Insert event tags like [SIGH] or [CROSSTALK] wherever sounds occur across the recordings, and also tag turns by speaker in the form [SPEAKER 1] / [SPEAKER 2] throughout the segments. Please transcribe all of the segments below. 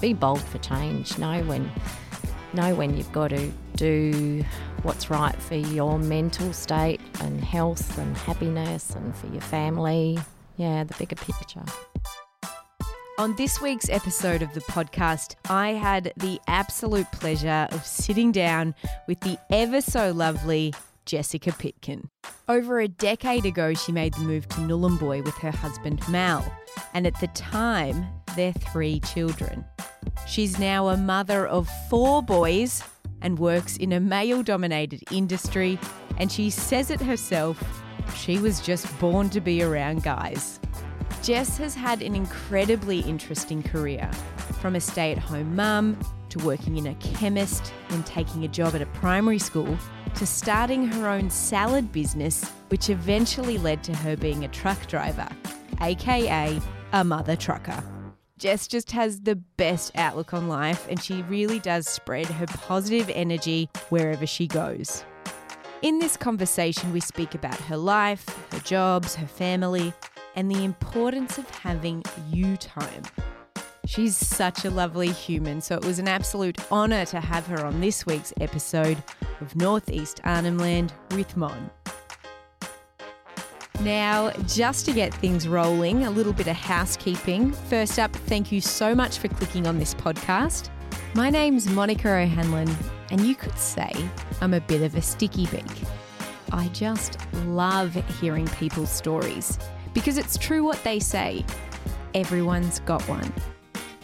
[SPEAKER 1] Be bold for change. Know when, know when you've got to do what's right for your mental state and health and happiness and for your family. Yeah, the bigger picture.
[SPEAKER 2] On this week's episode of the podcast, I had the absolute pleasure of sitting down with the ever so lovely Jessica Pitkin. Over a decade ago, she made the move to Nhulunbuy with her husband Mal, and at the time, their three children. She's now a mother of four boys and works in a male dominated industry, and she says it herself she was just born to be around guys. Jess has had an incredibly interesting career from a stay at home mum to working in a chemist and taking a job at a primary school to starting her own salad business, which eventually led to her being a truck driver, aka a mother trucker. Jess just has the best outlook on life and she really does spread her positive energy wherever she goes. In this conversation, we speak about her life, her jobs, her family, and the importance of having you time. She's such a lovely human, so it was an absolute honour to have her on this week's episode of Northeast Arnhem Land with Mon. Now, just to get things rolling, a little bit of housekeeping. First up, thank you so much for clicking on this podcast. My name's Monica O'Hanlon, and you could say I'm a bit of a sticky beak. I just love hearing people's stories because it's true what they say everyone's got one.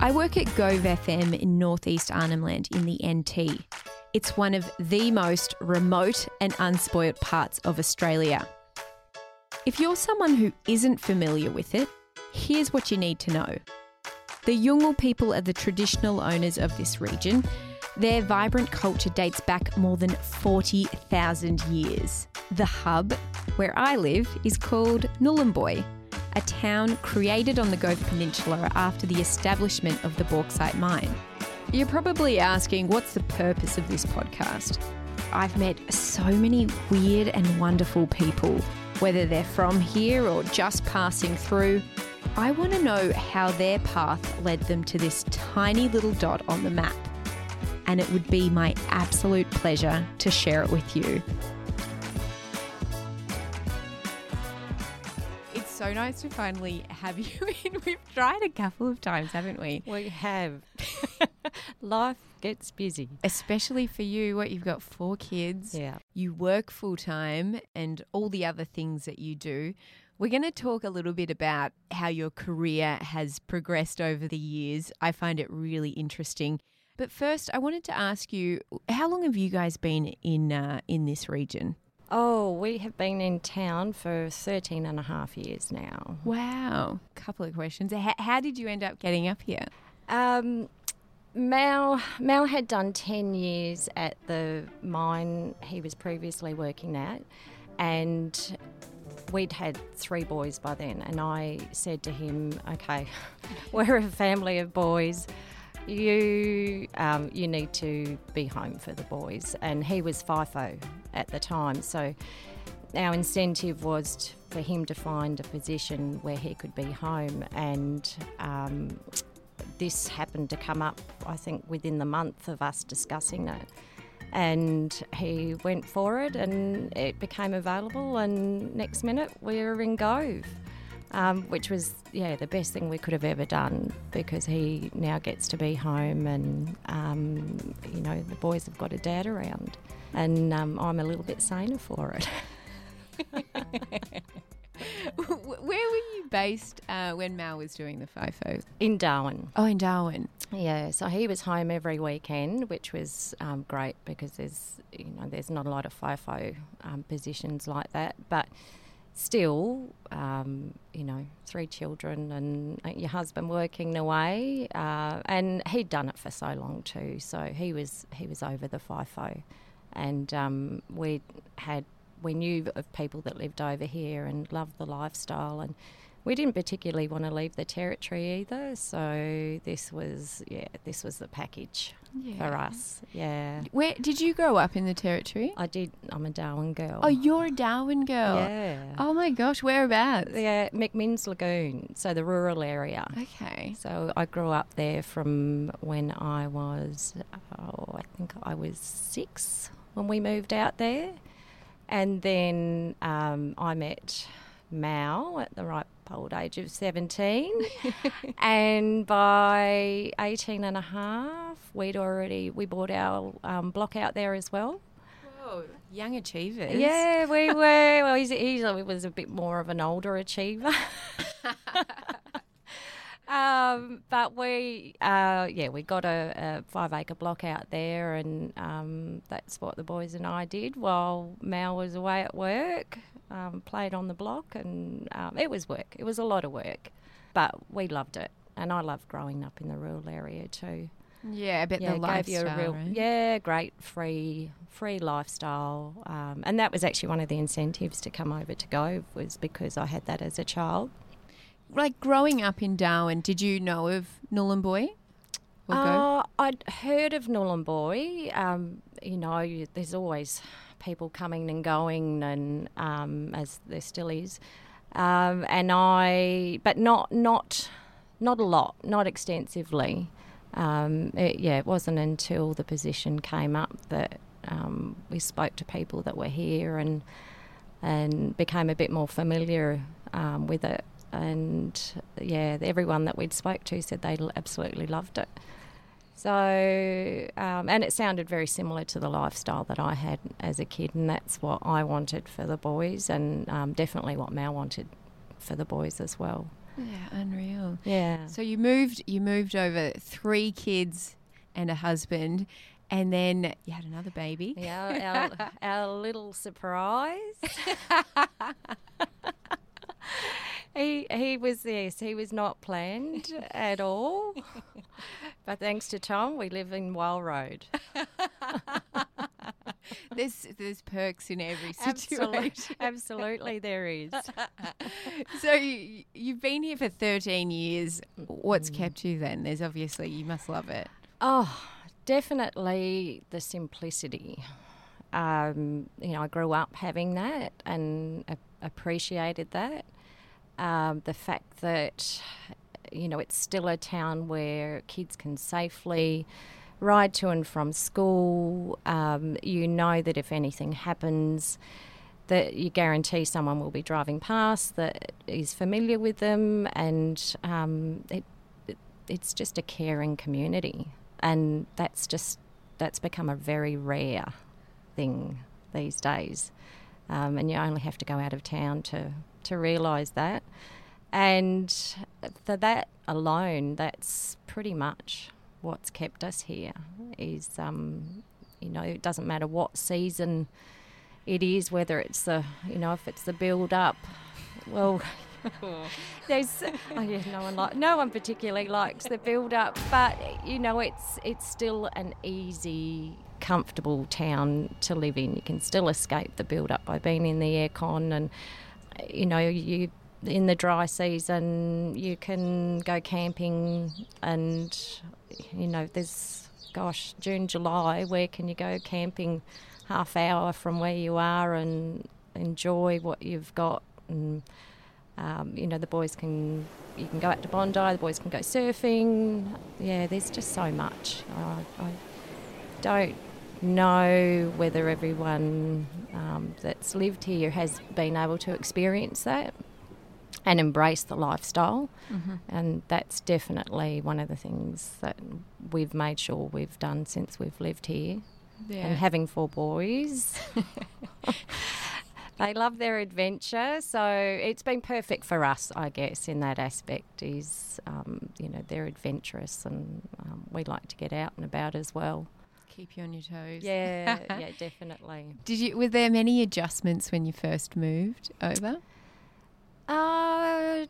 [SPEAKER 2] I work at Gove FM in northeast Arnhem Land in the NT. It's one of the most remote and unspoilt parts of Australia. If you're someone who isn't familiar with it, here's what you need to know. The Yolngu people are the traditional owners of this region. Their vibrant culture dates back more than 40,000 years. The hub, where I live, is called Nhulunbuy, a town created on the Gove Peninsula after the establishment of the bauxite mine. You're probably asking, what's the purpose of this podcast? I've met so many weird and wonderful people, whether they're from here or just passing through. I want to know how their path led them to this tiny little dot on the map. And it would be my absolute pleasure to share it with you. So nice to finally have you [LAUGHS] in. We've tried a couple of times, haven't we?
[SPEAKER 1] We have. [LAUGHS] Life gets busy.
[SPEAKER 2] Especially for you, what you've got four kids.
[SPEAKER 1] Yeah.
[SPEAKER 2] You work full time and all the other things that you do. We're going to talk a little bit about how your career has progressed over the years. I find it really interesting. But first, I wanted to ask you, how long have you guys been in uh, in this region?
[SPEAKER 1] Oh, we have been in town for 13 and a half years now.
[SPEAKER 2] Wow. Couple of questions. How, how did you end up getting up here?
[SPEAKER 1] Um, Mal, Mal had done 10 years at the mine he was previously working at, and we'd had three boys by then. And I said to him, Okay, [LAUGHS] we're a family of boys. You um, you need to be home for the boys, and he was FIFO at the time, so our incentive was t- for him to find a position where he could be home, and um, this happened to come up, I think, within the month of us discussing it. And he went for it, and it became available. And next minute, we were in Gove, um, which was yeah the best thing we could have ever done because he now gets to be home, and um, you know the boys have got a dad around, and um, I'm a little bit saner for it. [LAUGHS] [LAUGHS]
[SPEAKER 2] Where were you based uh, when Mal was doing the FIFO?
[SPEAKER 1] in Darwin.
[SPEAKER 2] Oh, in Darwin.
[SPEAKER 1] Yeah, so he was home every weekend, which was um, great because there's you know there's not a lot of FIFO um, positions like that. But still, um, you know, three children and uh, your husband working away, uh, and he'd done it for so long too. So he was he was over the FIFO, and um, we had we knew of people that lived over here and loved the lifestyle and we didn't particularly want to leave the territory either, so this was yeah, this was the package
[SPEAKER 2] Yeah.
[SPEAKER 1] for us. Yeah,
[SPEAKER 2] Where did you grow up in the territory?
[SPEAKER 1] I did. I'm a Darwin girl.
[SPEAKER 2] Oh, you're a Darwin girl.
[SPEAKER 1] yeah.
[SPEAKER 2] Oh my gosh, whereabouts?
[SPEAKER 1] Yeah, McMinn's Lagoon, so the rural area.
[SPEAKER 2] Okay.
[SPEAKER 1] So I grew up there from when I was, oh, I think I was six when we moved out there. And then um, I met Mal at the ripe old age of 17. [LAUGHS] and by 18 and a half, we'd already, we bought our um, block out there as well.
[SPEAKER 2] Whoa, young achievers.
[SPEAKER 1] Yeah, [LAUGHS] we were. Well, he's, he's, he was a bit more of an older achiever. [LAUGHS] um, but we, uh, yeah, we got a, a five acre block out there, and um, that's what the boys and I did while Mal was away at work. Um, played on the block, and um, it was work. It was a lot of work, but we loved it, and I loved growing up in the rural area too
[SPEAKER 2] Yeah, I bet
[SPEAKER 1] yeah,
[SPEAKER 2] the lifestyle,
[SPEAKER 1] real
[SPEAKER 2] right?
[SPEAKER 1] yeah great free free lifestyle um, and that was actually one of the incentives to come over to Gove was because I had that as a child
[SPEAKER 2] Like growing up in Darwin, did you know of? Or
[SPEAKER 1] uh, I'd heard of Nhulunbuy um, you know there's always people coming and going and um, as there still is um, and I but not not not a lot not extensively um, it, yeah, it wasn't until the position came up that um, we spoke to people that were here and and became a bit more familiar um, with it. And yeah, everyone that we'd spoke to said they absolutely loved it. So, um, and it sounded very similar to the lifestyle that I had as a kid, and that's what I wanted for the boys, and um, definitely what Mal wanted for the boys as well.
[SPEAKER 2] Yeah, unreal.
[SPEAKER 1] Yeah.
[SPEAKER 2] So you moved you moved over three kids and a husband and then you had another baby.
[SPEAKER 1] Yeah, our, our little surprise. [LAUGHS] [LAUGHS] he he was yes, he was not planned [LAUGHS] at all. But thanks to Tom, we live in Wile Road. [LAUGHS]
[SPEAKER 2] There's there's perks in every situation.
[SPEAKER 1] absolutely, there is. [LAUGHS]
[SPEAKER 2] so you, you've been here for 13 years. What's kept you then? There's obviously you must love it.
[SPEAKER 1] Oh, definitely the simplicity. Um, you know, I grew up having that and a- appreciated that. Um, the fact that, you know, it's still a town where kids can safely ride to and from school. Um, you know that if anything happens, that you guarantee someone will be driving past that is familiar with them, and um, it, it, it's just a caring community, and that's just that's become a very rare thing these days, um, and you only have to go out of town to to realise that, and for that alone, that's pretty much what's kept us here. Is um, you know it doesn't matter what season it is, whether it's the you know if it's the build up, well. [LAUGHS] There's, oh yeah, no one like, no one particularly likes the build up, but you know, it's it's still an easy, comfortable town to live in. You can still escape the build up by being in the aircon, and you know, you in the dry season you can go camping, and you know, there's gosh, June, July, where can you go camping? Half hour from where you are and enjoy what you've got and um, you know, the boys can, you can go out to Bondi, the boys can go surfing. Yeah, there's just so much. I, I don't know whether everyone um, that's lived here has been able to experience that and embrace the lifestyle. And that's definitely one of the things that we've made sure we've done since we've lived here.
[SPEAKER 2] Yeah.
[SPEAKER 1] And having four boys. [LAUGHS] They love their adventure, so it's been perfect for us, I guess, in that aspect. Is um, you know they're adventurous, and um, we like to get out and about as well.
[SPEAKER 2] Keep you on your toes.
[SPEAKER 1] Yeah, [LAUGHS] yeah, definitely.
[SPEAKER 2] Did you? Were there many adjustments when you first moved over?
[SPEAKER 1] Uh,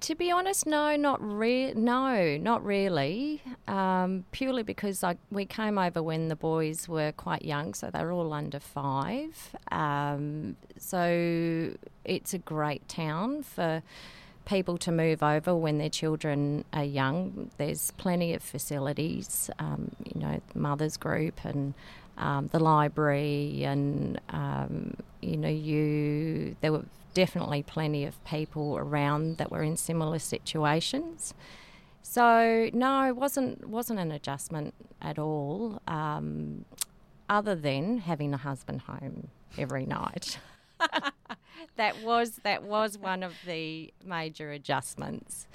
[SPEAKER 1] to be honest, no, not re- no, not really. Um, purely because I, we came over when the boys were quite young, so they were all under five. Um, so it's a great town for people to move over when their children are young. There's plenty of facilities, um, you know, mothers group and um, the library, and um, you know, you there were definitely plenty of people around that were in similar situations. So no, it wasn't wasn't an adjustment at all. Um, other than having a husband home every [LAUGHS] night. That was that was one of the major adjustments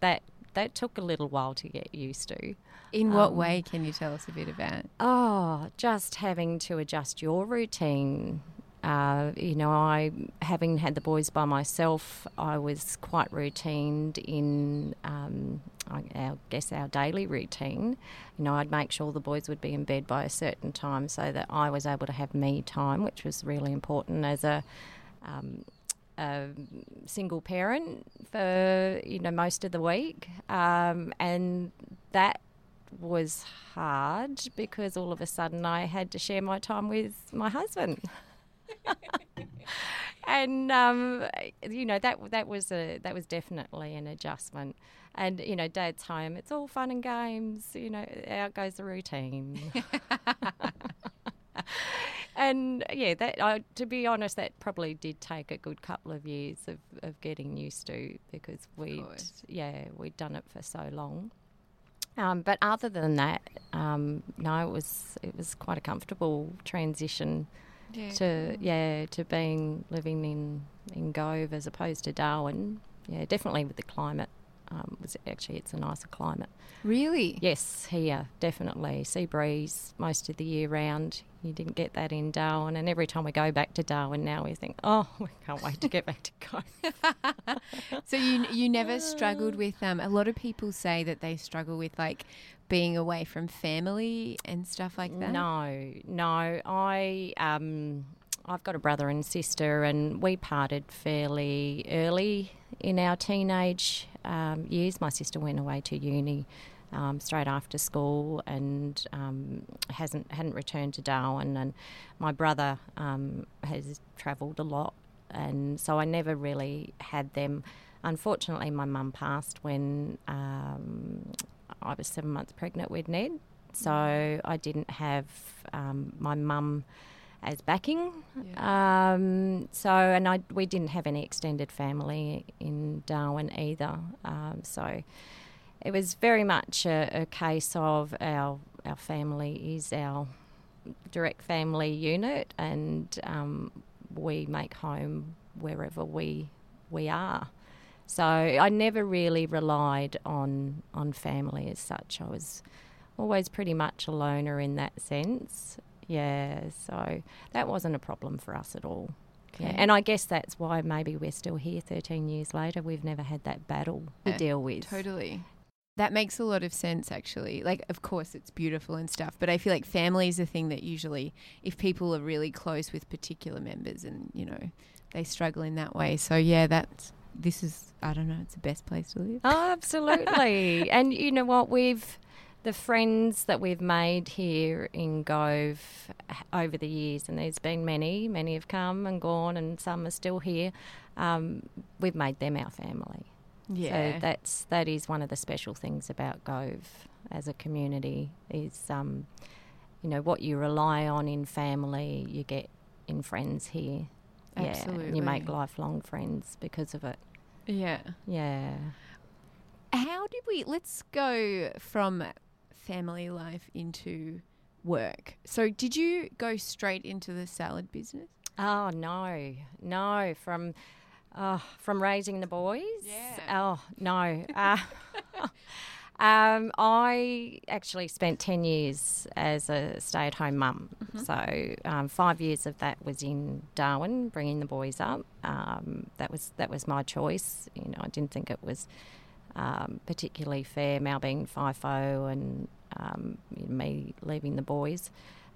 [SPEAKER 1] that that took a little while to get used to.
[SPEAKER 2] In what um, way can you tell us a bit about?
[SPEAKER 1] Oh, just having to adjust your routine. Uh, you know, I having had the boys by myself, I was quite routined in, um, I, I guess, our daily routine. You know, I'd make sure the boys would be in bed by a certain time so that I was able to have me time, which was really important as a um, a single parent for you know most of the week, um, and that was hard because all of a sudden I had to share my time with my husband. [LAUGHS] [LAUGHS] and um, you know that that was a that was definitely an adjustment. And you know, Dad's home. It's all fun and games. You know, out goes the routine. [LAUGHS] and yeah, that uh, to be honest, that probably did take a good couple of years of, of getting used to because we yeah we'd done it for so long. Um, but other than that, um, no, it was it was quite a comfortable transition yeah, to cool. yeah to being living in in Gove as opposed to Darwin. Yeah, definitely with the climate. Um, was actually it's a nicer climate.
[SPEAKER 2] Really?
[SPEAKER 1] Yes, here definitely sea breeze most of the year round. You didn't get that in Darwin, and every time we go back to Darwin now, we think, oh, [LAUGHS] we can't wait to get back to Gove. [LAUGHS]
[SPEAKER 2] so you you never [LAUGHS] struggled with um. A lot of people say that they struggle with like being away from family and stuff like that?
[SPEAKER 1] No, no. I um, I've got a brother and sister, and we parted fairly early in our teenage um, years. My sister went away to uni. Um, straight after school and um, hasn't hadn't returned to Darwin and my brother um, has travelled a lot and so I never really had them. Unfortunately, my mum passed when um, I was seven months pregnant with Ned, so I didn't have um, my mum as backing. Yeah. Um, so, and I we didn't have any extended family in Darwin either. Um, so, it was very much a, a, case of our our family is our direct family unit, and um, we make home wherever we we are. So I never really relied on on family as such. I was always pretty much a loner in that sense. Yeah, so that wasn't a problem for us at all. Okay. Yeah, and I guess that's why maybe we're still here 13 years later. We've never had that battle to deal with.
[SPEAKER 2] Totally. That makes a lot of sense, actually. Like, of course, it's beautiful and stuff, but I feel like family is a thing that usually, if people are really close with particular members and, you know, they struggle in that way. So, yeah, that's this is I don't know, it's the best place to live.
[SPEAKER 1] Oh, [LAUGHS] absolutely. and you know what, we've the friends that we've made here in Gove over the years, and there's been many, many have come and gone, and some are still here. Um, we've made them our family. Yeah, so that's that is one of the special things about Gove as a community is, um, you know, what you rely on in family, you get in friends here. Absolutely. Yeah, you make lifelong friends because of it.
[SPEAKER 2] Yeah.
[SPEAKER 1] Yeah.
[SPEAKER 2] How did we, let's go from family life into work. So, did you go straight into the salad business?
[SPEAKER 1] Oh, no. No. From. Oh, from raising the boys?
[SPEAKER 2] Yeah.
[SPEAKER 1] Oh, no. Uh, [LAUGHS] [LAUGHS] Um, I actually spent 10 years as a stay at home mum. Mm-hmm. So, um, five years of that was in Darwin, bringing the boys up. Um, that, was, that was my choice. You know, I didn't think it was um, particularly fair, Mal being FIFO and um, me leaving the boys.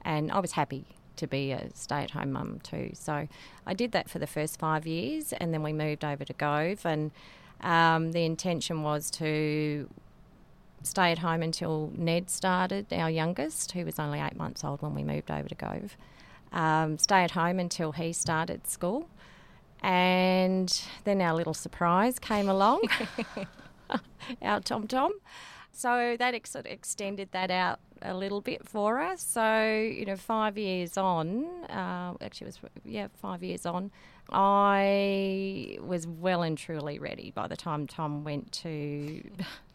[SPEAKER 1] And I was happy to be a stay at home mum too. So I did that for the first five years and then we moved over to Gove. And um, the intention was to stay at home until Ned started, our youngest, who was only eight months old when we moved over to Gove. Um, stay at home until he started school. And then our little surprise came along, [LAUGHS] our Tom Tom. So that ex- extended that out a little bit for us. So, you know, five years on, uh, actually, it was, yeah, five years on, I was well and truly ready by the time Tom went to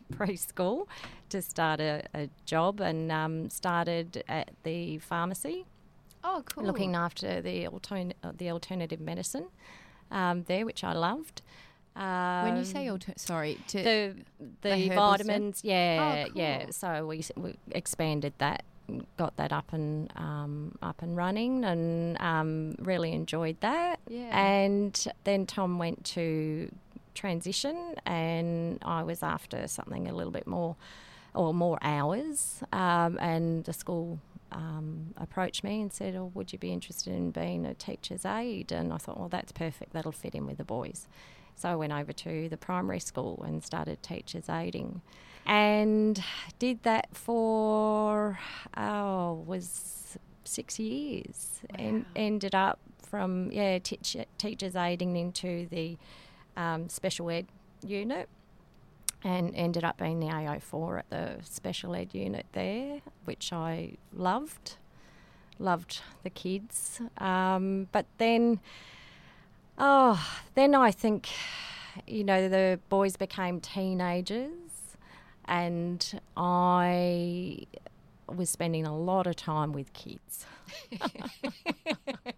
[SPEAKER 1] [LAUGHS] preschool to start a, a job and um, started at the pharmacy.
[SPEAKER 2] Oh, cool.
[SPEAKER 1] Looking after the, altern- uh, the alternative medicine um, there, which I loved. Um,
[SPEAKER 2] when you say alter- sorry, to
[SPEAKER 1] the the,
[SPEAKER 2] the
[SPEAKER 1] vitamins, yeah,
[SPEAKER 2] Oh,
[SPEAKER 1] yeah. So we, we expanded that, got that up and um, up and running, and um, really enjoyed that.
[SPEAKER 2] Yeah.
[SPEAKER 1] And then Tom went to transition, and I was after something a little bit more, or more hours. Um, and the school um, approached me and said, "Oh, would you be interested in being a teacher's aide?" And I thought, "Well, that's perfect. That'll fit in with the boys." So I went over to the primary school and started teachers aiding, and did that for oh was six years, and ended up from yeah teach, teachers aiding into the um, special ed unit. And ended up being the AO4 at the special ed unit there, which I loved. Loved the kids. Um, but then Oh, then I think, you know, the boys became teenagers, and I was spending a lot of time with kids. [LAUGHS] [LAUGHS]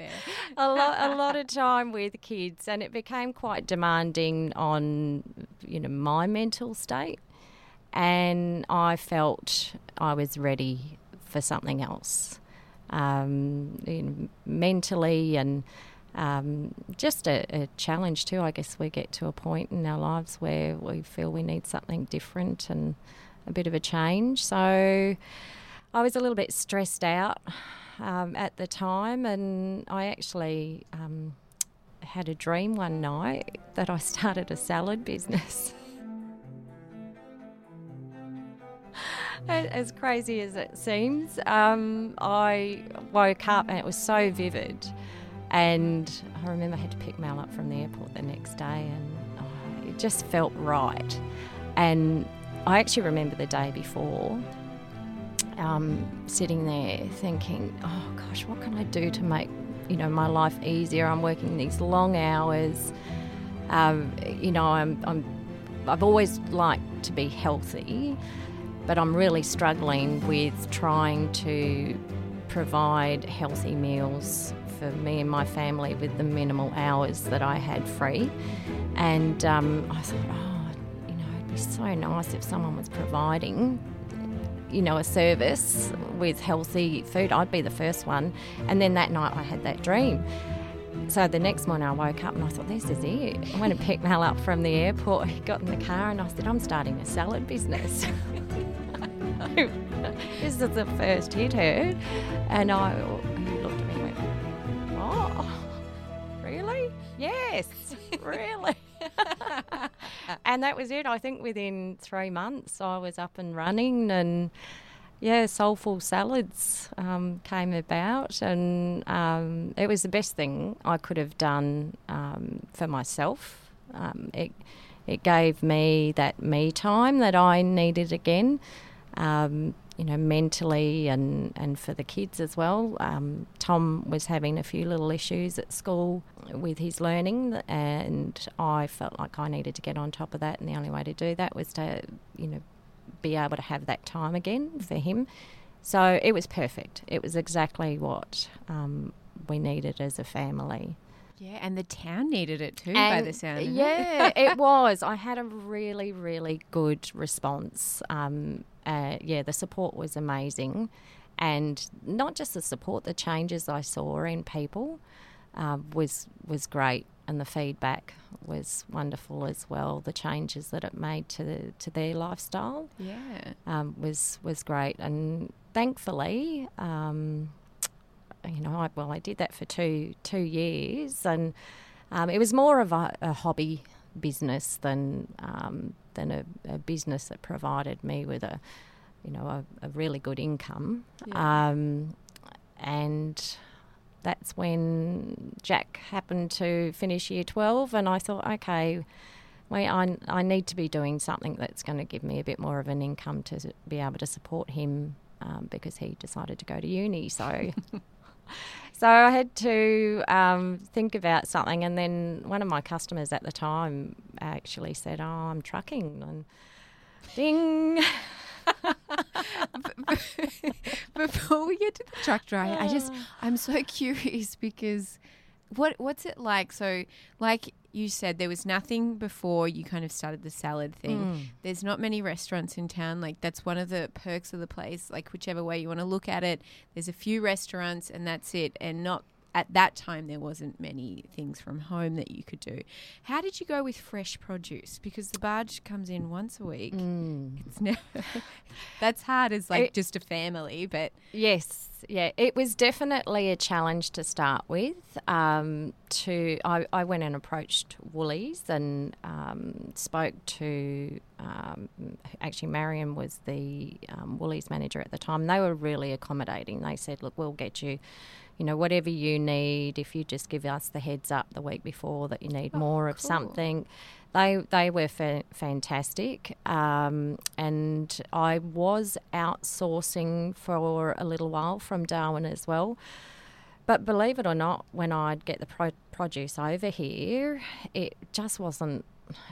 [SPEAKER 2] Fair.
[SPEAKER 1] a lot, a [LAUGHS] lot of time with kids, and it became quite demanding on, you know, my mental state, and I felt I was ready for something else, um, you know, mentally and. Um, just a, a challenge too. I guess we get to a point in our lives where we feel we need something different and a bit of a change. So I was a little bit stressed out um, at the time, and I actually um, had a dream one night that I [LAUGHS] started a salad business. As crazy as it seems, um, I woke up and it was so vivid. And I remember I had to pick Mal up from the airport the next day, and oh, it just felt right. And I actually remember the day before um, sitting there thinking, oh gosh, what can I do to make you know my life easier? I'm working these long hours. Um, you know, I'm, I'm I've always liked to be healthy, but I'm really struggling with trying to provide healthy meals for me and my family with the minimal hours that I had free. And um, I thought, oh, you know, it'd be so nice if someone was providing you know, a service with healthy food, I'd be the first one. And then that night I had that dream. So the next morning I woke up and I thought, this is it. I went and picked Mal up from the airport. He got in the car and I said, I'm starting a salad business. [LAUGHS] this is the first he'd heard. And I, he looked at me and went, oh, really? Yes, [LAUGHS] really. [LAUGHS] and that was it. I think within three months I was up and running and yeah, soulful salads um, came about, and um, it was the best thing I could have done um, for myself. Um, it it gave me that me time that I needed again, um, you know, mentally and, and for the kids as well. Um, Tom was having a few little issues at school with his learning, and I felt like I needed to get on top of that, and the only way to do that was to, you know, be able to have that time again for him. So it was perfect. It was exactly what um, we needed as a family.
[SPEAKER 2] Yeah, and the town needed it too, by the sound of it.
[SPEAKER 1] yeah, [LAUGHS] it was. I had a really, really good response. Um, uh, yeah, the support was amazing, and not just the support, the changes I saw in people uh, was was great, and the feedback was wonderful as well. The changes that it made to the, to their lifestyle
[SPEAKER 2] Yeah.
[SPEAKER 1] um, was was great, and thankfully, um, you know, I, well, I did that for two two years, and um, it was more of a, a hobby business than um, than a, a, business that provided me with a, you know, a, a really good income. Yeah. Um, and that's when Jack happened to finish year 12, and I thought, okay, well, I, I need to be doing something that's going to give me a bit more of an income to be able to support him um, because he decided to go to uni. So. [LAUGHS] so I had to um, think about something, and then one of my customers at the time actually said, "Oh, I'm trucking," and ding. [LAUGHS]
[SPEAKER 2] Before we get to the truck driver, I just ah. I'm so [LAUGHS] curious because what what's it like? So like you said there was nothing before you kind of started the salad thing. Mm. There's not many restaurants in town. Like that's one of the perks of the place. Like whichever way you want to look at it, there's a few restaurants and that's it and not at that time there wasn't many things from home that you could do. How did you go with fresh produce? Because the barge comes in once a week. Mm. It's never [LAUGHS] that's hard as like it, just a family, but
[SPEAKER 1] yes, yeah, it was definitely a challenge to start with. Um, to I, I, went and approached Woolies and um, spoke to um, actually Marion was the um, Woolies manager at the time. They were really accommodating. They said, "Look, we'll get you." You know, whatever you need, if you just give us the heads up the week before that you need oh, more of something, they they were fa- fantastic. Um, and I was outsourcing for a little while from Darwin as well. But believe it or not, when I'd get the pro- produce over here, it just wasn't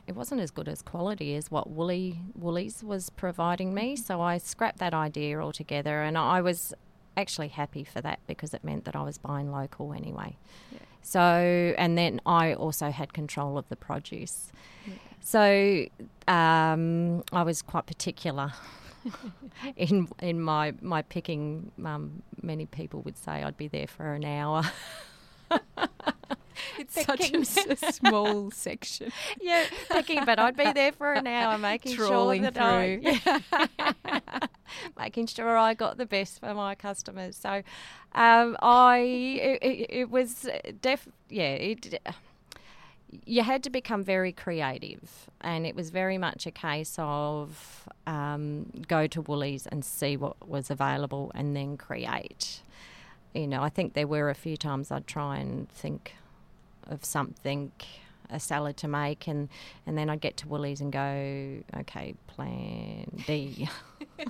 [SPEAKER 1] it wasn't as good as quality as what Woolly Woolies was providing me. Mm-hmm. So I scrapped that idea altogether, and I was actually happy for that because it meant that I was buying local anyway. Yeah. So, and then I also had control of the produce. Yeah. So, um, I was quite particular [LAUGHS] in in my my picking. Um, many people would say I'd be there for an hour. [LAUGHS]
[SPEAKER 2] it's [LAUGHS] picking. such a, a, [LAUGHS] small section.
[SPEAKER 1] Yeah, picking, but I'd be [LAUGHS] there for an hour making Trawling sure that through. I, yeah, making sure I got the best for my customers. So, um, I it, it, it, was def yeah it. You had to become very creative, and it was very much a case of um, go to Woolies and see what was available, and then create you know, I think there were a few times I'd try and think of something, a salad to make, and, and then I'd get to Woolies and go, okay, plan D. [LAUGHS]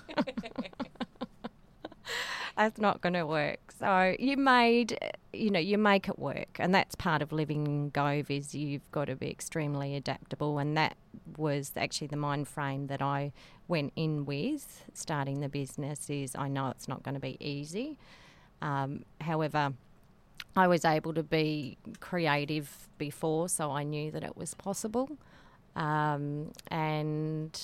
[SPEAKER 1] that's not going to work. So you made, you know, you make it work, and that's part of living Gove is you've got to be extremely adaptable, and that was actually the mind frame that I went in with starting the business. Is I know it's not going to be easy, um, however. I was able to be creative before, so I knew that it was possible. Um, and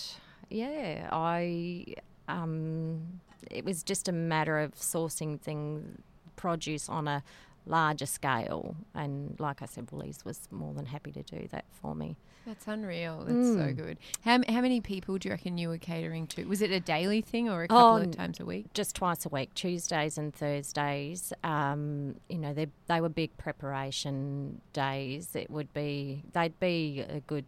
[SPEAKER 1] yeah, I um, it was just a matter of sourcing thing produce on a larger scale. And like I said, Woolies was more than happy to do that for me.
[SPEAKER 2] That's unreal. That's mm. so good. How, how many people do you reckon you were catering to? Was it a daily thing or a couple oh, of times a week?
[SPEAKER 1] Just twice a week, Tuesdays and Thursdays. Um, you know, they they were big preparation days. It would be they'd be a good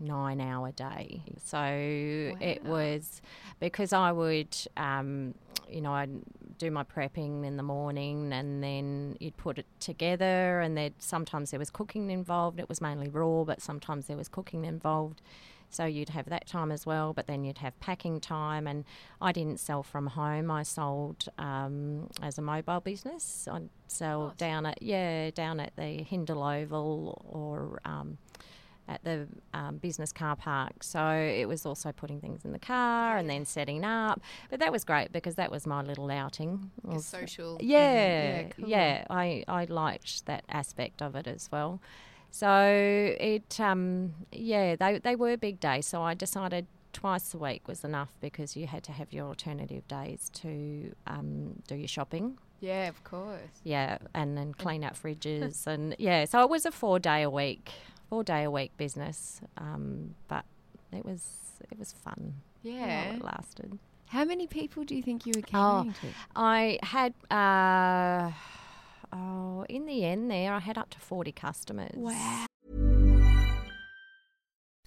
[SPEAKER 1] nine hour day. So wow. it was because I would, um, you know, I'd do my prepping in the morning and then you'd put it together and then sometimes there was cooking involved. It was mainly raw, but sometimes there was cooking involved. So you'd have that time as well, but then you'd have packing time. And I didn't sell from home. I sold um, as a mobile business. I'd sell down at yeah down at the Hindle Oval or um, at the um, business car park. So it was also putting things in the car and then setting up. But that was great because that was my little outing.
[SPEAKER 2] Was, social.
[SPEAKER 1] Yeah, yeah, cool. yeah. I, I liked that aspect of it as well. So it, um, yeah, they, they were big days. So I decided twice a week was enough because you had to have your alternative days to um, do your shopping.
[SPEAKER 2] Yeah, of course.
[SPEAKER 1] Yeah, and then clean out fridges and yeah. So it was a four day a week four day a week business, um, but it was it was fun.
[SPEAKER 2] Yeah,
[SPEAKER 1] it lasted.
[SPEAKER 2] How many people do you think you were catering oh, to?
[SPEAKER 1] I had uh, oh, in the end, there I had up to forty customers.
[SPEAKER 2] Wow.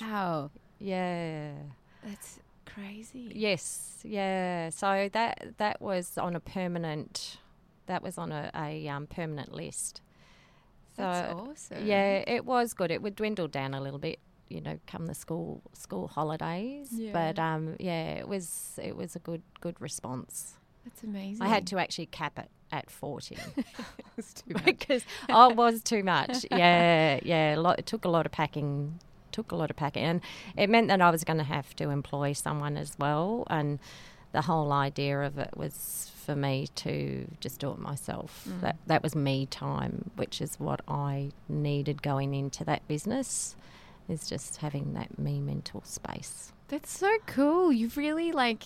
[SPEAKER 2] Wow.
[SPEAKER 1] Yeah.
[SPEAKER 2] That's crazy.
[SPEAKER 1] Yes, yeah. So that that was on a permanent, that was on a, a um, permanent list. So
[SPEAKER 2] That's awesome.
[SPEAKER 1] yeah, it was good. It would dwindle down a little bit, you know, come the school school holidays. But
[SPEAKER 2] Yeah.
[SPEAKER 1] um, yeah, it was it was a good good response.
[SPEAKER 2] That's amazing.
[SPEAKER 1] I had to actually cap it at forty [LAUGHS] [LAUGHS]
[SPEAKER 2] It's too much.
[SPEAKER 1] because I was too much. Yeah, yeah. A lot, it took a lot of packing. Took a lot of packing, and it meant that I was going to have to employ someone as well. And the whole idea of it was for me to just do it myself. Mm. That that was me time, which is what I needed going into that business. Is just having that me mental space.
[SPEAKER 2] That's so cool. You've really like,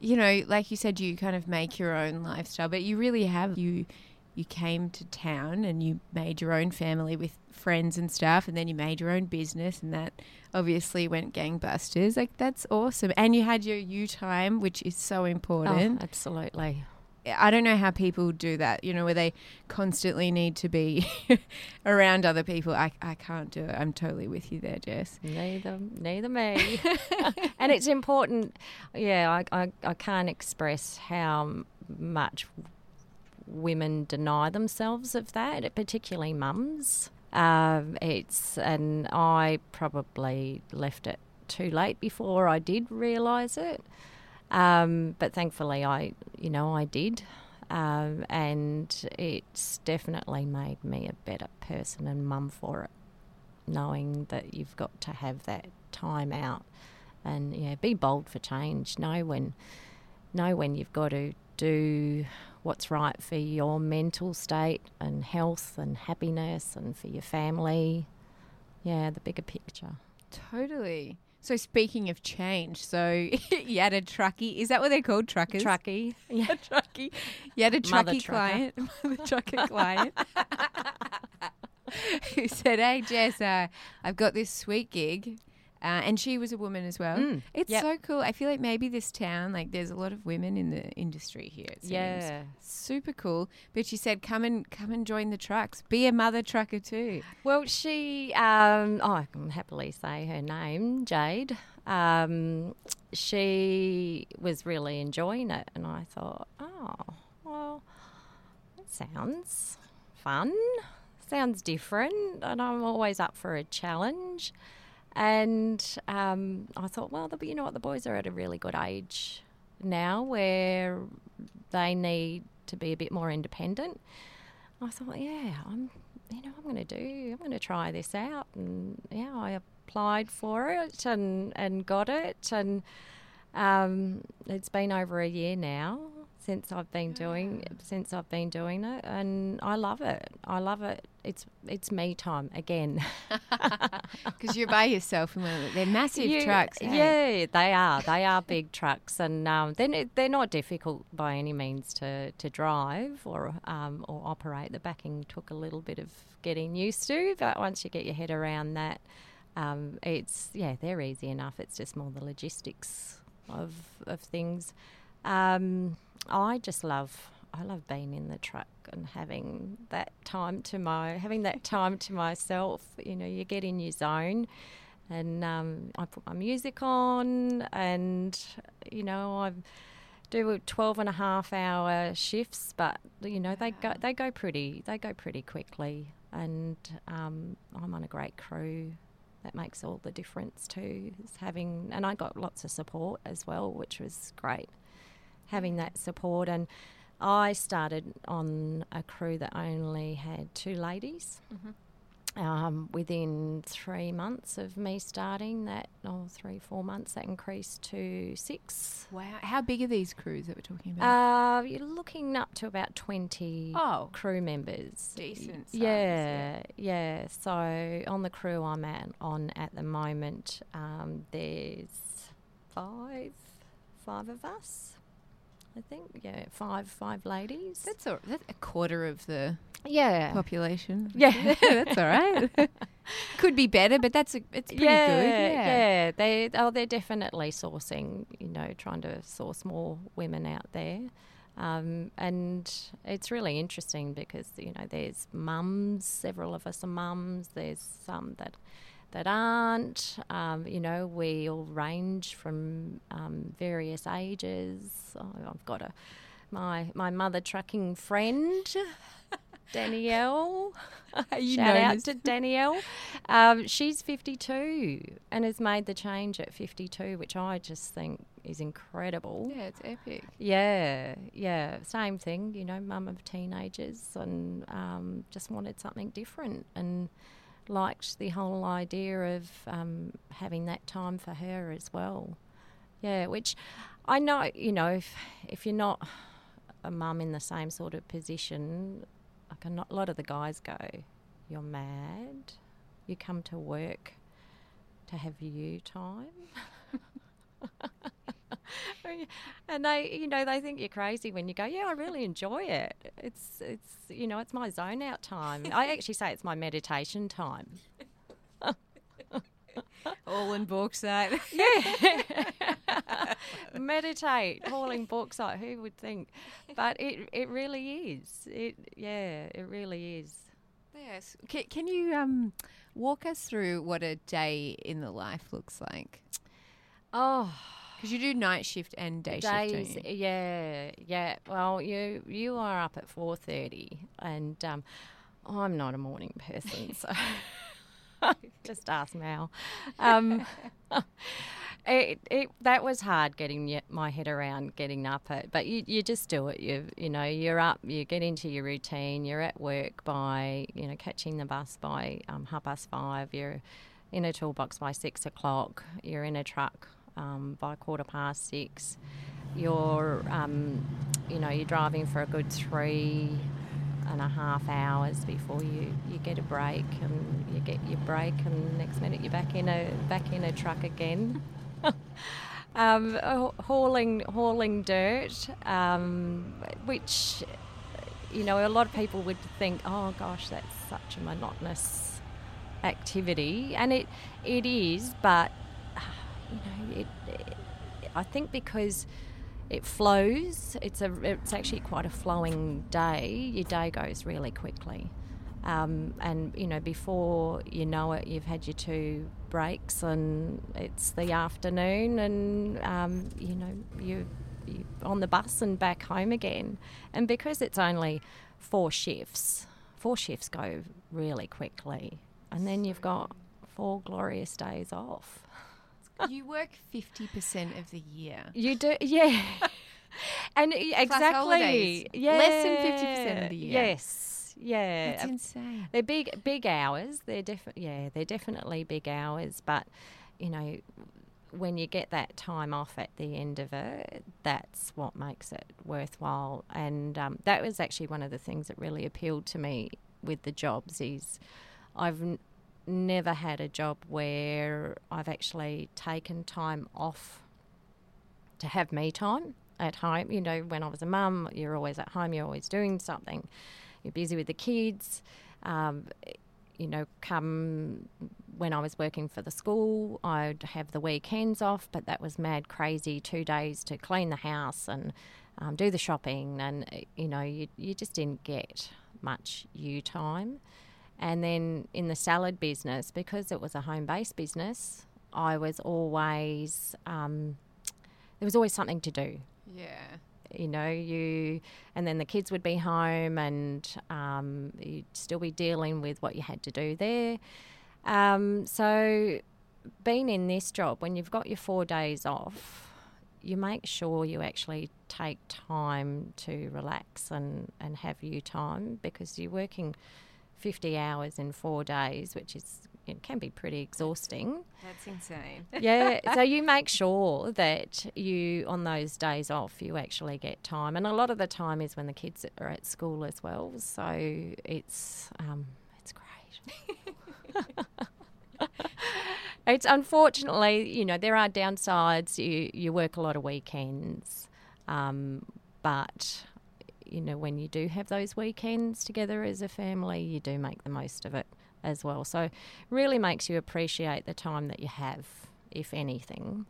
[SPEAKER 2] you know, like you said, you kind of make your own lifestyle, but you really have. You you came to town and you made your own family with friends and stuff, and then you made your own business, and that obviously went gangbusters. Like that's awesome. And you had your you time, which is so
[SPEAKER 1] Oh,
[SPEAKER 2] important.
[SPEAKER 1] absolutely.
[SPEAKER 2] I don't know how people do that, you know, where they constantly need to be [LAUGHS] around other people. I, I can't do it. I'm totally with you there, Jess.
[SPEAKER 1] Neither, neither me. [LAUGHS] [LAUGHS] and it's important. Yeah, I, I, I can't express how much women deny themselves of that, particularly mums. Um, it's and I probably left it too late before I did realise it. Um, but thankfully, I you know I did. Um, and it's definitely made me a better person and mum for it knowing that you've got to have that time out and yeah be bold for change know when know when you've got to do what's right for your mental state and health and happiness and for your family yeah the bigger picture
[SPEAKER 2] Totally. So speaking of change, so [LAUGHS] you had a truckie. Is that what they're called? Truckers.
[SPEAKER 1] trucky [LAUGHS] yeah
[SPEAKER 2] A truckie. You had a
[SPEAKER 1] Mother
[SPEAKER 2] client, mother trucker client, [LAUGHS] who said, "Hey Jess, uh, I've got this sweet gig." Uh, and she was a woman as well.
[SPEAKER 1] Mm,
[SPEAKER 2] It's
[SPEAKER 1] yep.
[SPEAKER 2] so cool. I feel like maybe this town, like, there's a lot of women in the industry here. It seems.
[SPEAKER 1] Yeah.
[SPEAKER 2] super cool. But she said, "Come and come and join the trucks. Be a mother trucker too."
[SPEAKER 1] Well, she, um, oh, I can happily say her name, Jade. Um, she was really enjoying it, and I thought, oh, well, that sounds fun. Sounds different, and I'm always up for a challenge. And um, I thought, well, you know what, the boys are at a really good age now where they need to be a bit more independent. I thought, yeah, I'm, you know, I'm going to do, I'm going to try this out, and yeah, I applied for it and and got it, and um, it's been over a year now since I've been doing since I've been doing it, and I love it. I love it. It's it's me time again. [LAUGHS]
[SPEAKER 2] Because you're by [LAUGHS] yourself in one of the, they're massive
[SPEAKER 1] You-
[SPEAKER 2] trucks. hey?
[SPEAKER 1] Yeah, they are. They are big trucks, and um, they're they're not difficult by any means to, to drive or um, or operate. The backing took a little bit of getting used to, but once you get your head around that, um, it's yeah, they're easy enough. It's just more the logistics of of things. Um, I just love. I love being in the truck and having that time to my having that time to myself. You know, you get in your zone and um, I put my music on and you know I do 12 and a half hour shifts but you know they go they go pretty they go pretty quickly and um, I'm on a great crew that makes all the difference too is having and I got lots of support as well which was great having that support and I started on a crew that only had two ladies um, within three months of me starting that, or three, four months, that increased to six.
[SPEAKER 2] Wow. How big are these crews that we're talking about?
[SPEAKER 1] Uh, you're looking up to about 20
[SPEAKER 2] Oh.
[SPEAKER 1] crew members.
[SPEAKER 2] Decent size,
[SPEAKER 1] yeah, yeah, So on the crew I'm at, on at the moment, um, there's five, five of us. I think, yeah, five, five ladies.
[SPEAKER 2] that's, a, that's a quarter of the
[SPEAKER 1] yeah,
[SPEAKER 2] population. [LAUGHS]
[SPEAKER 1] Yeah. [LAUGHS]
[SPEAKER 2] that's all right. [LAUGHS] Could be better, but that's a, it's pretty
[SPEAKER 1] yeah,
[SPEAKER 2] good.
[SPEAKER 1] yeah. They oh, they're definitely sourcing. You know, trying to source more women out there, um, and it's really interesting because you know there's mums. Several of us are mums. There's some that that aren't. Um, you know, we all range from um, various ages. Oh, I've got a my my mother trucking friend. [LAUGHS] Danielle.
[SPEAKER 2] you
[SPEAKER 1] Shout out
[SPEAKER 2] as-
[SPEAKER 1] to Danielle. Um, she's 52 and has made the change at 52, which I just think is incredible.
[SPEAKER 2] Yeah, it's epic.
[SPEAKER 1] Yeah, yeah. Same thing, you know, mum of teenagers and um, just wanted something different and liked the whole idea of um, having that time for her as well. Yeah, which I know, you know, if, if you're not a mum in the same sort of position, like a no- lot of the guys go, you're mad. You come to work to have you time. [LAUGHS] [LAUGHS] and they, you know, they think you're crazy when you go, yeah, I really enjoy it. It's, it's, you know, it's my zone out time. I actually say it's my meditation time. [LAUGHS]
[SPEAKER 2] All in bauxite. [LAUGHS] Yeah.
[SPEAKER 1] Meditate, hauling bauxite. Who would think? But it, it really is. It, yeah, it really is.
[SPEAKER 2] yes. Can, can you um, walk us through what a day in the life looks like?
[SPEAKER 1] Oh,
[SPEAKER 2] Because you do night shift and day
[SPEAKER 1] days.
[SPEAKER 2] shift, don't you?
[SPEAKER 1] Yeah, yeah. Well, you you are up at four thirty, and um, I'm not a morning person, so [LAUGHS] just ask Mal. Um, [LAUGHS] it, it that was hard getting my head around getting up at, but you you just do it. You you know you're up, you get into your routine. You're at work by you know catching the bus by um, half past five. You're in a toolbox by six o'clock. You're in a truck um, by quarter past six. You're, um, you know, you're driving for a good three and a half hours before you, you get a break, and you get your break, and next minute you're back in a back in a truck again. [LAUGHS] um, hauling hauling dirt, um, which you know a lot of people would think, oh gosh, that's such a monotonous activity, and it it is, but you know, it, it, I think because it flows, it's a it's actually quite a flowing day. Your day goes really quickly, um, and you know before you know it, you've had your two breaks, and it's the afternoon, and um, you know you you on the bus and back home again, and because it's only four shifts, four shifts go really quickly, and then you've got four glorious days off.
[SPEAKER 2] You work 50% of the year.
[SPEAKER 1] You do, yeah. [LAUGHS] and exactly, yeah,
[SPEAKER 2] Less than 50% of the year.
[SPEAKER 1] Yes, yeah.
[SPEAKER 2] That's insane.
[SPEAKER 1] They're big, big hours. They're defi- yeah, they're definitely big hours. But you know, when you get that time off at the end of it, that's what makes it worthwhile. And um, that was actually one of the things that really appealed to me with the jobs. Is I've never had a job where I've actually taken time off to have me time at home. You know, when I was a mum, you're always at home, you're always doing something. You're busy with the kids. Um, you know, come when I was working for the school, I'd have the weekends off, but that was mad crazy two days to clean the house and um, do the shopping. And, you know, you, you just didn't get much you time. And then in the salad business, because it was a home based business, I was always, um, there was always something to do
[SPEAKER 2] Yeah.
[SPEAKER 1] you know you and then the kids would be home and um, you'd still be dealing with what you had to do there um, so being in this job when you've got your four days off you make sure you actually take time to relax and, and have you time because you're working 50 hours in four days, which is it can be pretty exhausting.
[SPEAKER 2] That's insane. [LAUGHS]
[SPEAKER 1] yeah, so you make sure that you on those days off you actually get time, and a lot of the time is when the kids are at school as well. So it's um, it's great. [LAUGHS] it's unfortunately, you know, there are downsides. You you work a lot of weekends, um, but you know, when you do have those weekends together as a family, you do make the most of it as well. So, really makes you appreciate the time that you have, if anything.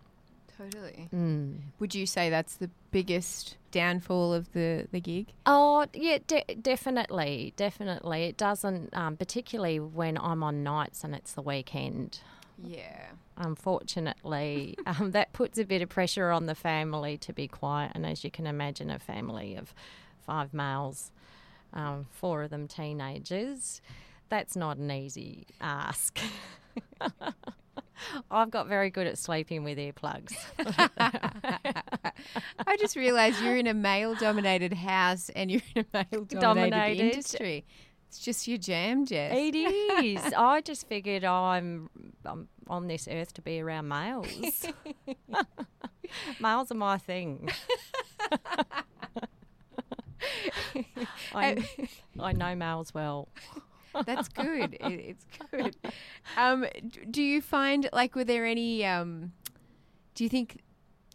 [SPEAKER 2] Totally.
[SPEAKER 1] Mm.
[SPEAKER 2] Would you say that's the biggest downfall of the, the gig?
[SPEAKER 1] Oh, yeah, de- definitely. Definitely. It doesn't, um, particularly when I'm on nights and it's the weekend.
[SPEAKER 2] Yeah.
[SPEAKER 1] Unfortunately, [LAUGHS] um, that puts a bit of pressure on the family to be quiet. And as you can imagine, a family of five males, um, four of them teenagers, that's not an easy ask. [LAUGHS] I've got very good at sleeping with earplugs. [LAUGHS]
[SPEAKER 2] I just realised you're in a male dominated house and you're in a male dominated industry. It's just your jam, Jess.
[SPEAKER 1] It is. [LAUGHS] I just figured I'm, I'm on this earth to be around males. males are my thing. [LAUGHS] I, I know males well. [LAUGHS]
[SPEAKER 2] That's good. [LAUGHS] It, it's good. Um, do you find like were there any? Um, do you think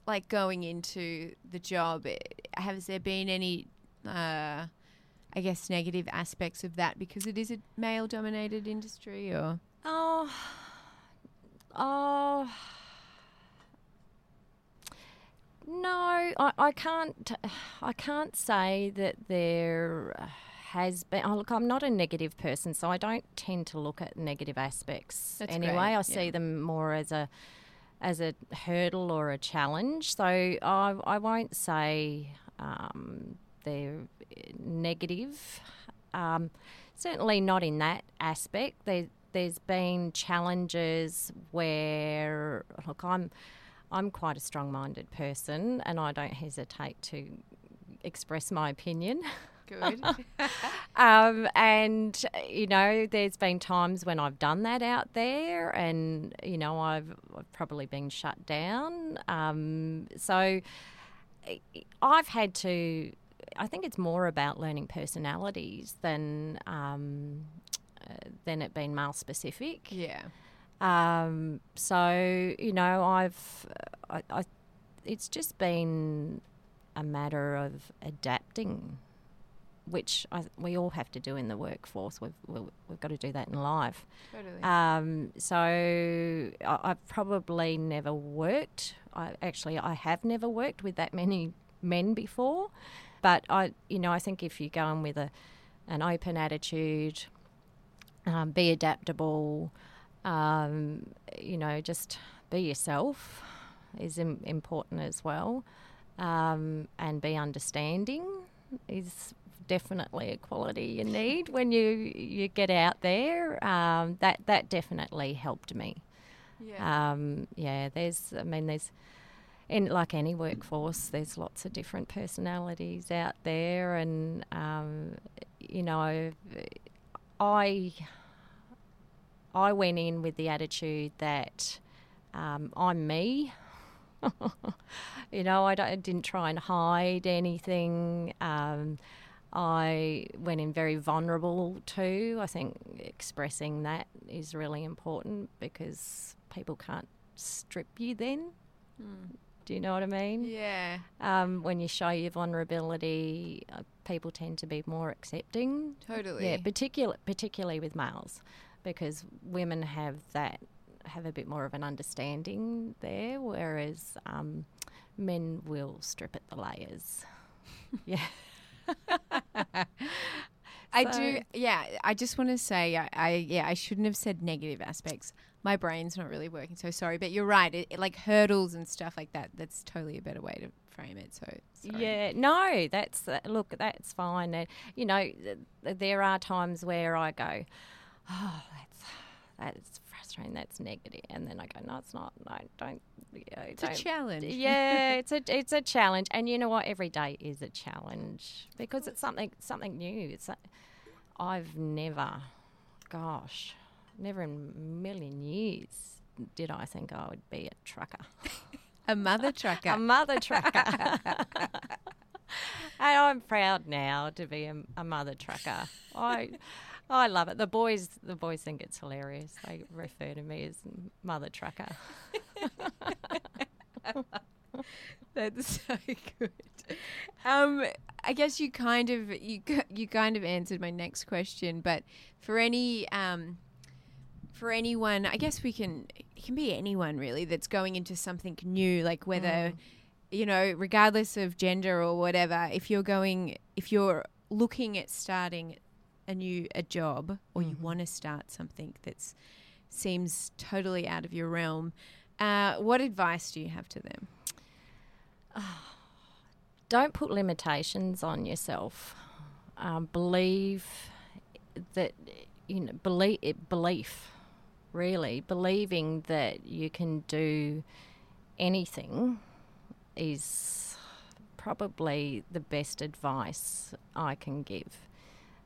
[SPEAKER 2] like going into the job eh, has there been any? Uh, I guess negative aspects of that because it is a male dominated industry or
[SPEAKER 1] oh oh no I, I can't I can't say that there has been. Oh, look, I'm not a negative person, so I don't tend to look at negative aspects
[SPEAKER 2] That's
[SPEAKER 1] anyway.
[SPEAKER 2] great,
[SPEAKER 1] I
[SPEAKER 2] yeah.
[SPEAKER 1] see them more as a as a hurdle or a challenge. So I I won't say um, they're negative. Um, certainly not in that aspect. There, there's been challenges where look, I'm I'm quite a strong-minded person, and I don't hesitate to express my opinion.
[SPEAKER 2] good. [LAUGHS]
[SPEAKER 1] Um, and you know, there's been times when I've done that out there, and you know, I've, I've probably been shut down. Um, so I've had to. I think it's more about learning personalities than um, uh, than it being male specific.
[SPEAKER 2] yeah.
[SPEAKER 1] Um, so you know, I've I, I, it's just been a matter of adapting, which I, we all have to do in the workforce. We've we've, we've got to do that in life.
[SPEAKER 2] Totally.
[SPEAKER 1] Um, so I, I've probably never worked. I actually I have never worked with that many men before, but I you know I think if you go in with a an open attitude, um, be adaptable, um, you know, just be yourself is Im- important as well, um, and be understanding is definitely a quality you need when you you get out there. Um, that that definitely helped me.
[SPEAKER 2] yeah.
[SPEAKER 1] Um, yeah, there's I mean there's in like any workforce, there's lots of different personalities out there, and um, you know, I I went in with the attitude that um, I'm me. [LAUGHS] you know, I, don't, I didn't try and hide anything. Um, I went in very vulnerable too. I think expressing that is really important because people can't strip you then. Do you know what I mean?
[SPEAKER 2] yeah.
[SPEAKER 1] Um, when you show your vulnerability, uh, people tend to be more accepting.
[SPEAKER 2] Totally.
[SPEAKER 1] Yeah, particular, particularly with males, because women have that have a bit more of an understanding there, whereas um, men will strip at the layers. [LAUGHS] yeah.
[SPEAKER 2] I
[SPEAKER 1] So-
[SPEAKER 2] do. Yeah, I just want to say, I, I yeah, I shouldn't have said negative aspects. My brain's not really working, so sorry. But you're right. It, it- like hurdles and stuff like that. That's totally a better way to frame it. So sorry.
[SPEAKER 1] Yeah, no, that's uh, look, that's fine. Uh, you know, th- th- there are times where I go, oh, that's that's frustrating. That's negative. and then I go, no, it's not. No, don't. You know,
[SPEAKER 2] It's a
[SPEAKER 1] don't-
[SPEAKER 2] challenge. [LAUGHS]
[SPEAKER 1] Yeah, it's a it's a challenge, and you know what? Every day is a challenge because it's something something new. It's a- I've never gosh, never in a million years did I think I would be a trucker.
[SPEAKER 2] A mother trucker. [LAUGHS]
[SPEAKER 1] a mother trucker. [LAUGHS] and I'm proud now to be a, a mother trucker. I I love it. The boys the boys think it's hilarious. They refer to me as mother trucker. [LAUGHS]
[SPEAKER 2] That's so good. Um, I guess you kind of you you kind of answered my next question, but for any um, for anyone, I guess we can it can be anyone really that's going into something new, like whether you know, regardless of gender or whatever, if you're going if you're looking at starting a new a job or you want to start something that seems totally out of your realm, uh, what advice do you have to them? [SIGHS]
[SPEAKER 1] don't put limitations on yourself. Um, believe that you know believe belief really believing that you can do anything is probably the best advice I can give.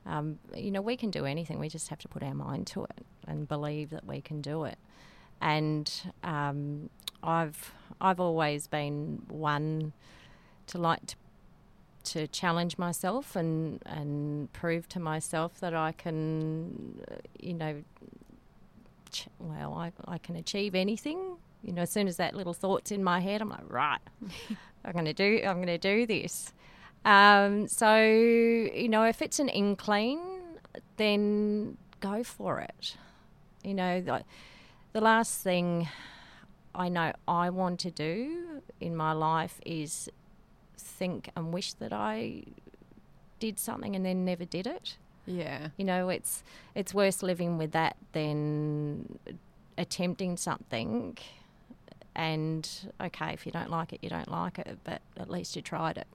[SPEAKER 1] Um, you know, we can do anything. We just have to put our mind to it and believe that we can do it. And um, I've I've always been one to like to, to challenge myself and and prove to myself that I can, uh, you know, ch- well, I, I can achieve anything. You know, as soon as that little thought's in my head, I'm like, right, [LAUGHS] I'm going to do, I'm going to do this. Um, so, you know, if it's an incline, then go for it. You know, the, the last thing I know I want to do in my life is think and wish that I did something and then never did it.
[SPEAKER 2] Yeah.
[SPEAKER 1] You know, it's it's worse living with that than attempting something and okay, if you don't like it, you don't like it, but at least you tried it.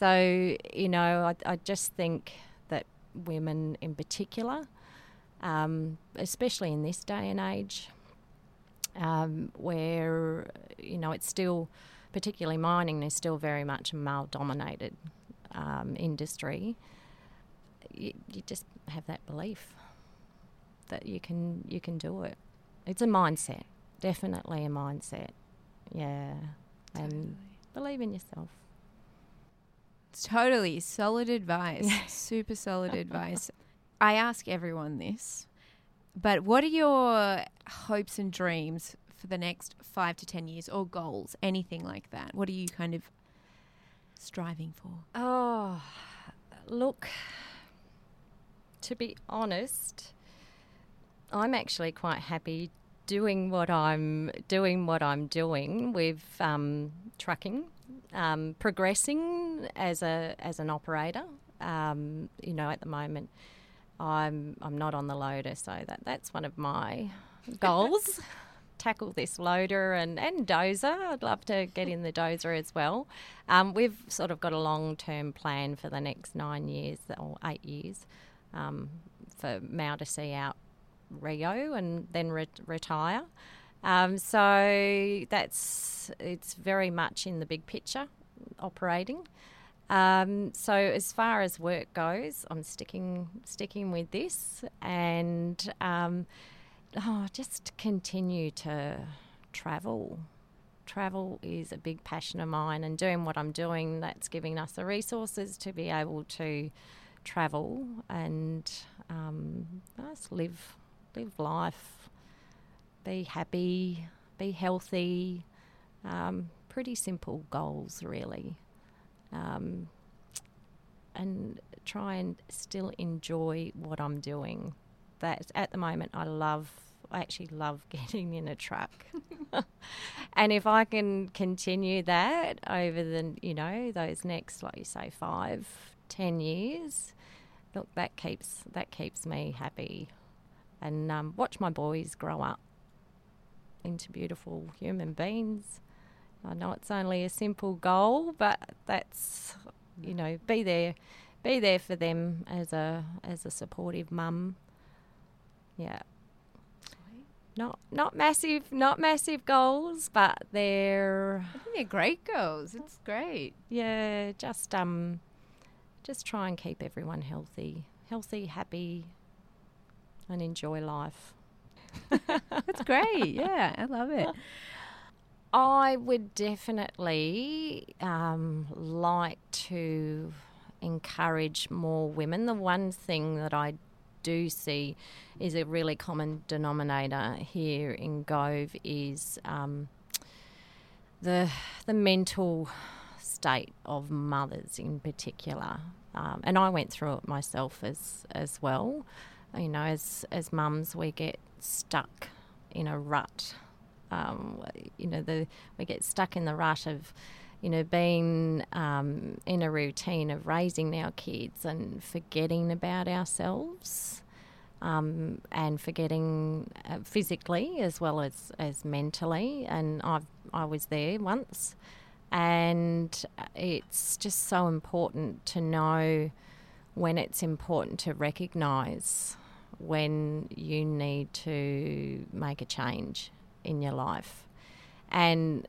[SPEAKER 1] So, you know, I, I just think that women in particular, um, especially in this day and age, um, where, you know, it's still, particularly mining, is still very much a male dominated um, industry you, you just have that belief that you can you can do it. It's a mindset, definitely a mindset. Yeah, and believe in yourself.
[SPEAKER 2] Totally solid advice. Super solid advice. I ask everyone this, but what are your hopes and dreams for the next five to 10 years or goals? Anything like that? What are you kind of striving for?
[SPEAKER 1] Oh, look. To be honest, I'm actually quite happy doing what I'm doing. What I'm doing with um, trucking, um, progressing as a as an operator. Um, you know, at the moment, I'm I'm not on the loader, so that that's one of my [LAUGHS] goals. Tackle this loader and, and dozer. I'd love to get in the dozer as well. Um, we've sort of got a long term plan for the next nine years or eight years um, for Mal to see out Rio and then re- retire. Um, so that's it's very much in the big picture operating. Um, so as far as work goes, I'm sticking sticking with this and um, oh, just continue to travel. Travel is a big passion of mine, and doing what I'm doing that's giving us the resources to be able to travel and um, just live live life, be happy, be healthy. Um, pretty simple goals, really, um, and try and still enjoy what I'm doing. That at the moment, I love. I actually love [LAUGHS] getting in a truck, [LAUGHS] and if I can continue that over the you know those next, like you say, five, ten years, look that keeps that keeps me happy, and um, watch my boys grow up into beautiful human beings. I know it's only a simple goal, but that's you know be there, be there for them as a as a supportive mum. Yeah. Not not massive, not massive goals, but they're
[SPEAKER 2] I think they're great goals. It's great.
[SPEAKER 1] yeah, just um, just try and keep everyone healthy, healthy, happy, and enjoy life. [LAUGHS]
[SPEAKER 2] That's great. Yeah, I love it.
[SPEAKER 1] I would definitely um, like to encourage more women. The one thing that I do see is a really common denominator here in Gove is um, the the mental state of mothers in particular. Um, and I went through it myself as as well. You know, as as mums, we get stuck in a rut. Um, you know, the we get stuck in the rut of you know, being um, in a routine of raising our kids and forgetting about ourselves um, and forgetting uh, physically as well as, as mentally. And I've, I was there once. And it's just so important to know when it's important to recognise when you need to make a change in your life. And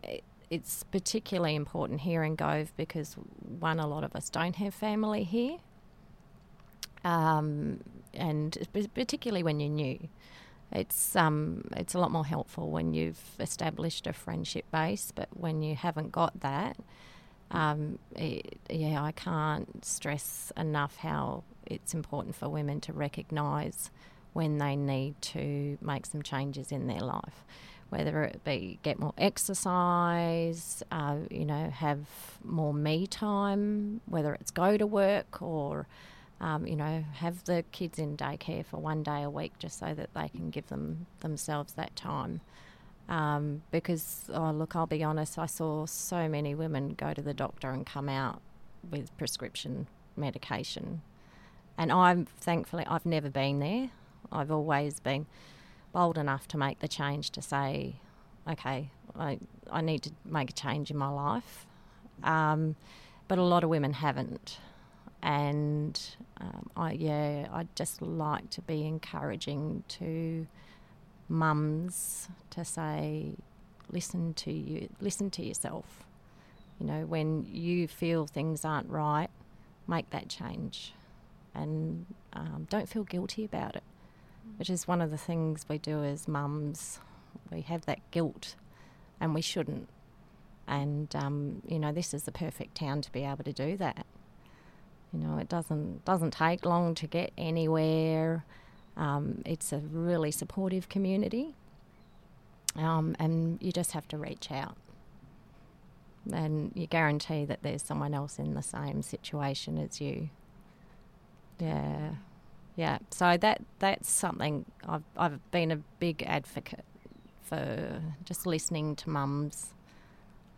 [SPEAKER 1] it's particularly important here in Gove because one, a lot of us don't have family here, um, and particularly when you're new, it's um, it's a lot more helpful when you've established a friendship base. But when you haven't got that, um, it, yeah, I can't stress enough how it's important for women to recognise when they need to make some changes in their life whether it be get more exercise, uh, you know, have more me time, whether it's go to work or, um, you know, have the kids in daycare for one day a week just so that they can give them themselves that time. Um, because, oh, look, I'll be honest, I saw so many women go to the doctor and come out with prescription medication. And I'm thankfully, I've never been there. I've always been bold enough to make the change to say, okay, I, I need to make a change in my life. Um, but a lot of women haven't. And um, I, yeah, I'd just like to be encouraging to mums to say, listen to you, listen to yourself. You know, when you feel things aren't right, make that change, and um, don't feel guilty about it which is one of the things we do as mums. We have that guilt, and we shouldn't. And um, you know, this is the perfect town to be able to do that. You know, it doesn't doesn't take long to get anywhere. Um, it's a really supportive community, um, and you just have to reach out. And you guarantee that there's someone else in the same situation as you. Yeah. Yeah, so that that's something I've I've been a big advocate for just listening to mums,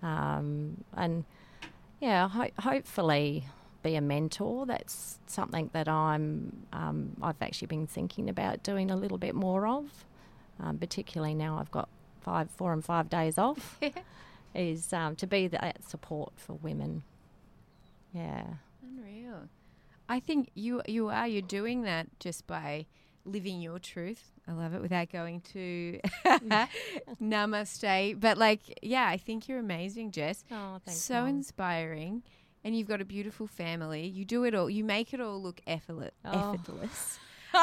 [SPEAKER 1] um, and yeah, ho- hopefully be a mentor. That's something that I'm um, I've actually been thinking about doing a little bit more of, um, particularly now I've got five, four and five days off. [LAUGHS] is um, to be that support for women. Yeah.
[SPEAKER 2] I think you you are you're doing that just by living your truth. I love it without going to [LAUGHS] [LAUGHS] namaste. But like, yeah, I think you're amazing, Jess.
[SPEAKER 1] Oh, thanks.
[SPEAKER 2] So
[SPEAKER 1] Mom.
[SPEAKER 2] inspiring. And you've got a beautiful family. You do it all. You make it all look effortless.
[SPEAKER 1] Oh.
[SPEAKER 2] effortless. [LAUGHS]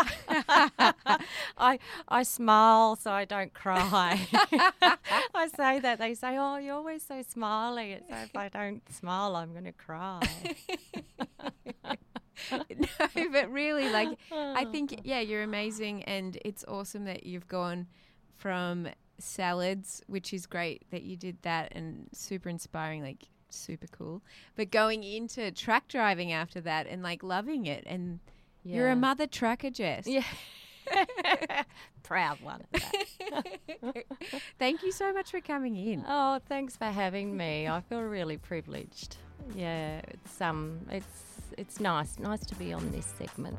[SPEAKER 1] I I smile so I don't cry. I say that they say, "Oh, you're always so smiley." It's if I don't smile, I'm going to cry. [LAUGHS]
[SPEAKER 2] no, but really, like, I [LAUGHS] think, yeah, you're amazing. And it's awesome that you've gone from salads, which is great that you did that and super inspiring, like, super cool. But going into truck driving after that and, like, loving it. And
[SPEAKER 1] yeah.
[SPEAKER 2] you're a mother trucker, Jess.
[SPEAKER 1] Yeah. [LAUGHS] Proud one.
[SPEAKER 2] Thank you so much for coming in.
[SPEAKER 1] Oh, thanks for having me. I feel really privileged. Yeah, it's um, it's it's nice, nice to be on this segment.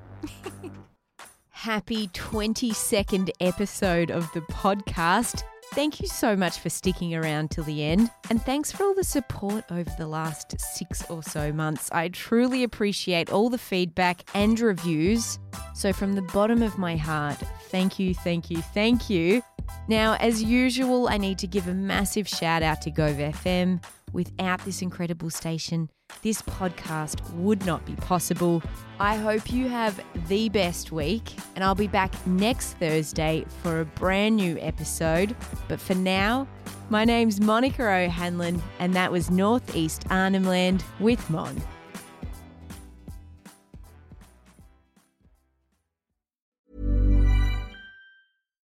[SPEAKER 1] [LAUGHS]
[SPEAKER 2] Happy 22nd episode of the podcast. Thank you so much for sticking around till the end, and thanks for all the support over the last six or so months. I truly appreciate all the feedback and reviews. So, from the bottom of my heart, thank you, thank you, thank you. Now, as usual, I need to give a massive shout out to Gove FM. Without this incredible station, this podcast would not be possible. I hope you have the best week, and I'll be back next Thursday for a brand new episode. But for now, my name's Monica O'Hanlon, and that was Northeast Arnhem Land with Mon.